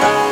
Bye.